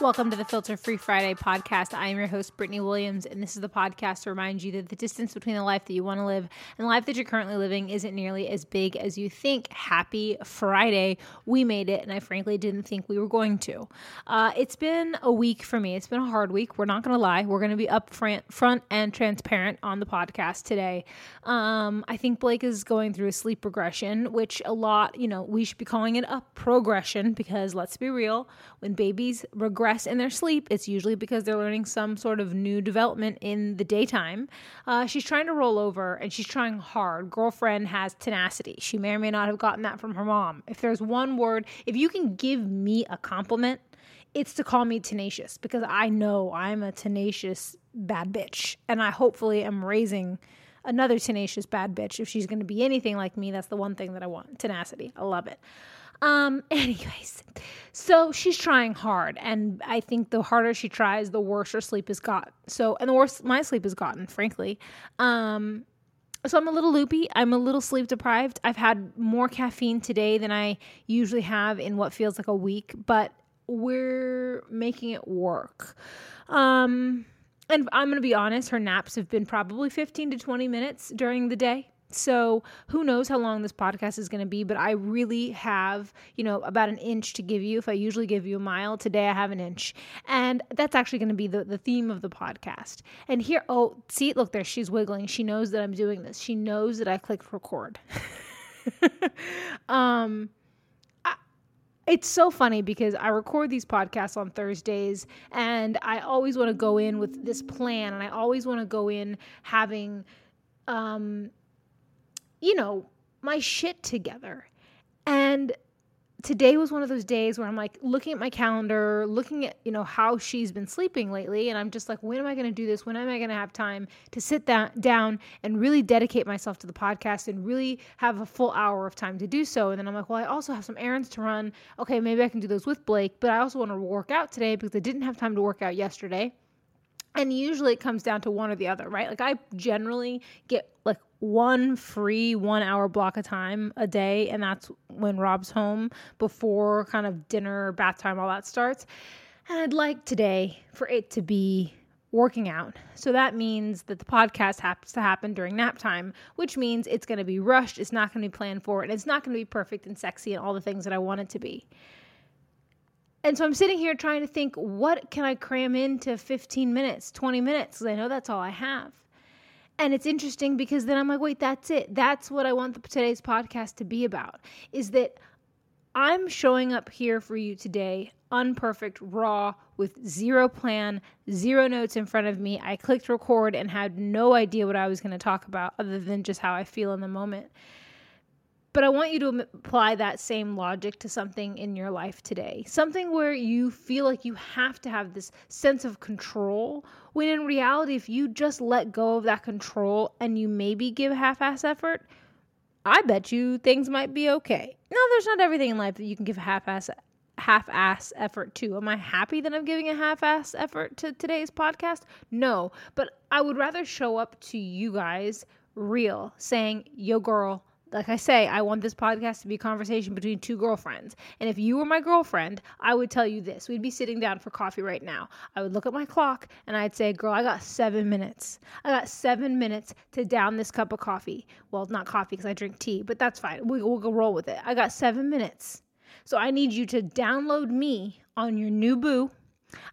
Welcome to the Filter Free Friday podcast. I am your host, Britany Williams, and this is the podcast to remind you that the distance between the life that you want to live and the life that you're currently living isn't nearly as big as you think. Happy Friday. We made it, and I frankly didn't think we were going to. Uh, it's been a week for me. It's been a hard week. We're not going to lie. We're going to be up front, front and transparent on the podcast today. Um, I think Blake is going through a sleep regression, which a lot, you know, we should be calling it a progression because let's be real, when babies regress, in their sleep, it's usually because they're learning some sort of new development in the daytime. Uh, she's trying to roll over and she's trying hard. Girlfriend has tenacity. She may or may not have gotten that from her mom. If there's one word, if you can give me a compliment, it's to call me tenacious because I know I'm a tenacious bad bitch. And I hopefully am raising another tenacious bad bitch. If she's going to be anything like me, that's the one thing that I want tenacity. I love it. Um, anyways, so she's trying hard, and I think the harder she tries, the worse her sleep has got. So, and the worse my sleep has gotten, frankly. Um, so I'm a little loopy. I'm a little sleep deprived. I've had more caffeine today than I usually have in what feels like a week, but we're making it work. Um, and I'm going to be honest, her naps have been probably 15 to 20 minutes during the day. So who knows how long this podcast is going to be, but I really have, you know, about an inch to give you. If I usually give you a mile, today I have an inch. And that's actually going to be the, the theme of the podcast. And here, oh, see, look there, she's wiggling. She knows that I'm doing this. She knows that I clicked record. um, it's so funny because I record these podcasts on Thursdays and I always want to go in with this plan and I always want to go in having um you know, my shit together. And today was one of those days where I'm like looking at my calendar, looking at, you know, how she's been sleeping lately. And I'm just like, when am I going to do this? When am I going to have time to sit that down and really dedicate myself to the podcast and really have a full hour of time to do so? And then I'm like, well, I also have some errands to run. Okay, maybe I can do those with Blake, but I also want to work out today because I didn't have time to work out yesterday. And usually it comes down to one or the other, right? Like I generally get like one free one hour block of time a day, and that's when Rob's home before kind of dinner, bath time, all that starts. And I'd like today for it to be working out. So that means that the podcast happens to happen during nap time, which means it's going to be rushed, it's not going to be planned for, and it's not going to be perfect and sexy and all the things that I want it to be. And so I'm sitting here trying to think what can I cram into 15 minutes, 20 minutes, because I know that's all I have. And it's interesting because then I'm like, wait, that's it. That's what I want the, today's podcast to be about is that I'm showing up here for you today, unperfect, raw, with zero plan, zero notes in front of me. I clicked record and had no idea what I was going to talk about other than just how I feel in the moment. But I want you to apply that same logic to something in your life today. Something where you feel like you have to have this sense of control, when in reality, if you just let go of that control and you maybe give half ass effort, I bet you things might be okay. Now, there's not everything in life that you can give half ass half ass effort to. Am I happy that I'm giving a half ass effort to today's podcast? No, but I would rather show up to you guys real, saying, Yo, girl, like I say, I want this podcast to be a conversation between two girlfriends. And if you were my girlfriend, I would tell you this. We'd be sitting down for coffee right now. I would look at my clock and I'd say, Girl, I got seven minutes. I got seven minutes to down this cup of coffee. Well, not coffee because I drink tea, but that's fine. We, we'll go roll with it. I got seven minutes. So I need you to download me on your new boo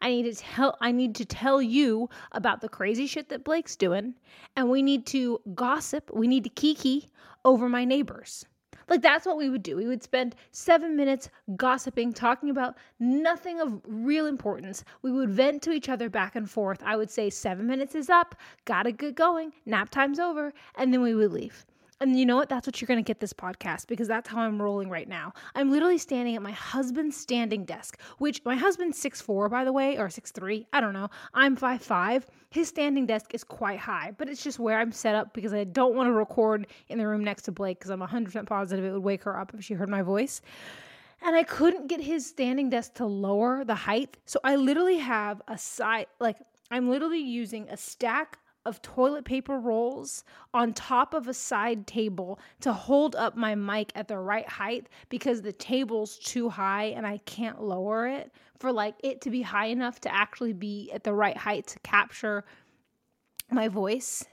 I need to tell I need to tell you about the crazy shit that Blake's doing and we need to gossip, we need to kiki over my neighbors. Like that's what we would do. We would spend 7 minutes gossiping, talking about nothing of real importance. We would vent to each other back and forth. I would say 7 minutes is up, got to get going, nap time's over, and then we would leave. And you know what? That's what you're going to get this podcast because that's how I'm rolling right now. I'm literally standing at my husband's standing desk, which my husband's six four, by the way, or six three. I don't know. I'm five five. His standing desk is quite high, but it's just where I'm set up because I don't want to record in the room next to Blake because I'm 100% positive it would wake her up if she heard my voice. And I couldn't get his standing desk to lower the height. So I literally have a side, like, I'm literally using a stack of toilet paper rolls on top of a side table to hold up my mic at the right height because the table's too high and I can't lower it for like it to be high enough to actually be at the right height to capture my voice.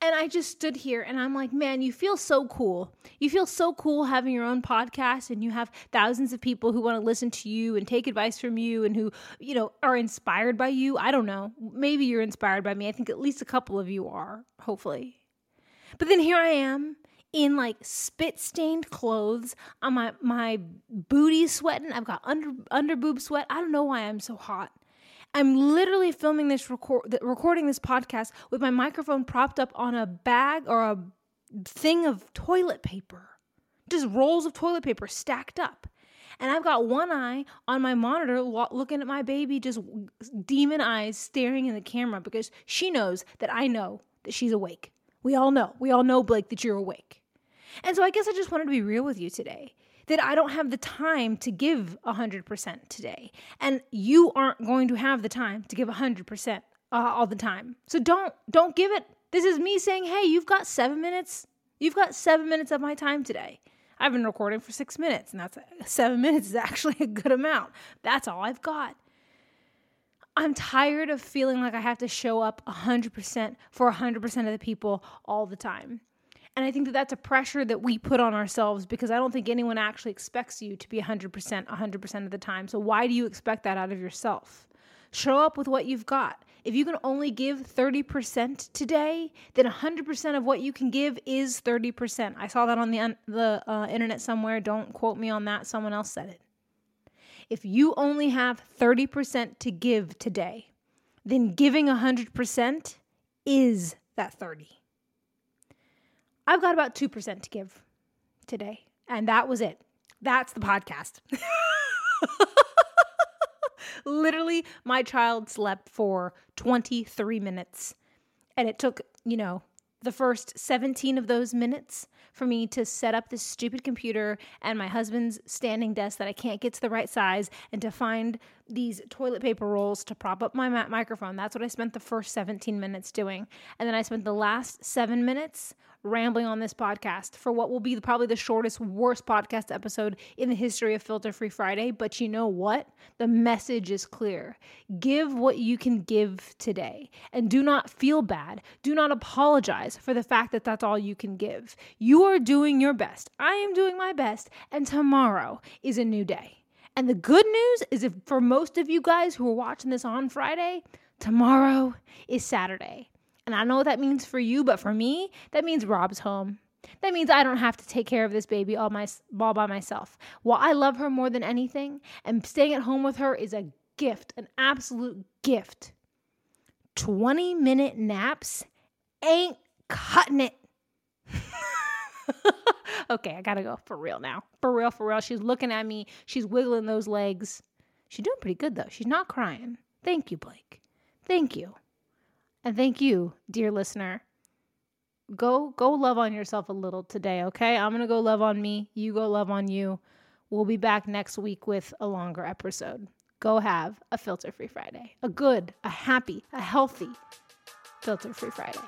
And I just stood here and I'm like, man, you feel so cool. You feel so cool having your own podcast and you have thousands of people who want to listen to you and take advice from you and who, you know, are inspired by you. I don't know. Maybe you're inspired by me. I think at least a couple of you are, hopefully. But then here I am in like spit stained clothes on my my booty sweating. I've got under under boob sweat. I don't know why I'm so hot. I'm literally filming this record recording this podcast with my microphone propped up on a bag or a thing of toilet paper. Just rolls of toilet paper stacked up. And I've got one eye on my monitor looking at my baby, just demon eyes staring in the camera because she knows that I know that she's awake. We all know. We all know, Blake, that you're awake. And so I guess I just wanted to be real with you today that I don't have the time to give 100% today. And you aren't going to have the time to give 100% uh, all the time. So don't don't give it. This is me saying, "Hey, you've got 7 minutes. You've got 7 minutes of my time today." I've been recording for 6 minutes, and that's 7 minutes is actually a good amount. That's all I've got. I'm tired of feeling like I have to show up 100% for 100% of the people all the time. And I think that that's a pressure that we put on ourselves because I don't think anyone actually expects you to be 100% 100% of the time. So why do you expect that out of yourself? Show up with what you've got. If you can only give 30% today, then 100% of what you can give is 30%. I saw that on the the uh, internet somewhere. Don't quote me on that. Someone else said it. If you only have 30% to give today, then giving 100% is that 30. I've got about 2% to give today. And that was it. That's the podcast. Literally, my child slept for 23 minutes. And it took, you know, the first 17 of those minutes for me to set up this stupid computer and my husband's standing desk that I can't get to the right size and to find these toilet paper rolls to prop up my microphone. That's what I spent the first 17 minutes doing. And then I spent the last seven minutes rambling on this podcast for what will be probably the shortest, worst podcast episode in the history of Filter Free Friday. But you know what? The message is clear. Give what you can give today and do not feel bad. Do not apologize for the fact that that's all you can give. You are doing your best. I am doing my best. And tomorrow is a new day. And the good news is if for most of you guys who are watching this on Friday, tomorrow is Saturday. And I know what that means for you, but for me, that means Rob's home. That means I don't have to take care of this baby all my all by myself. While I love her more than anything, and staying at home with her is a gift, an absolute gift. 20 minute naps ain't cutting it. okay, I gotta go for real now. For real, for real. She's looking at me. She's wiggling those legs. She's doing pretty good though. She's not crying. Thank you, Blake. Thank you. And thank you, dear listener. Go go love on yourself a little today, okay? I'm going to go love on me. You go love on you. We'll be back next week with a longer episode. Go have a filter free Friday. A good, a happy, a healthy filter free Friday.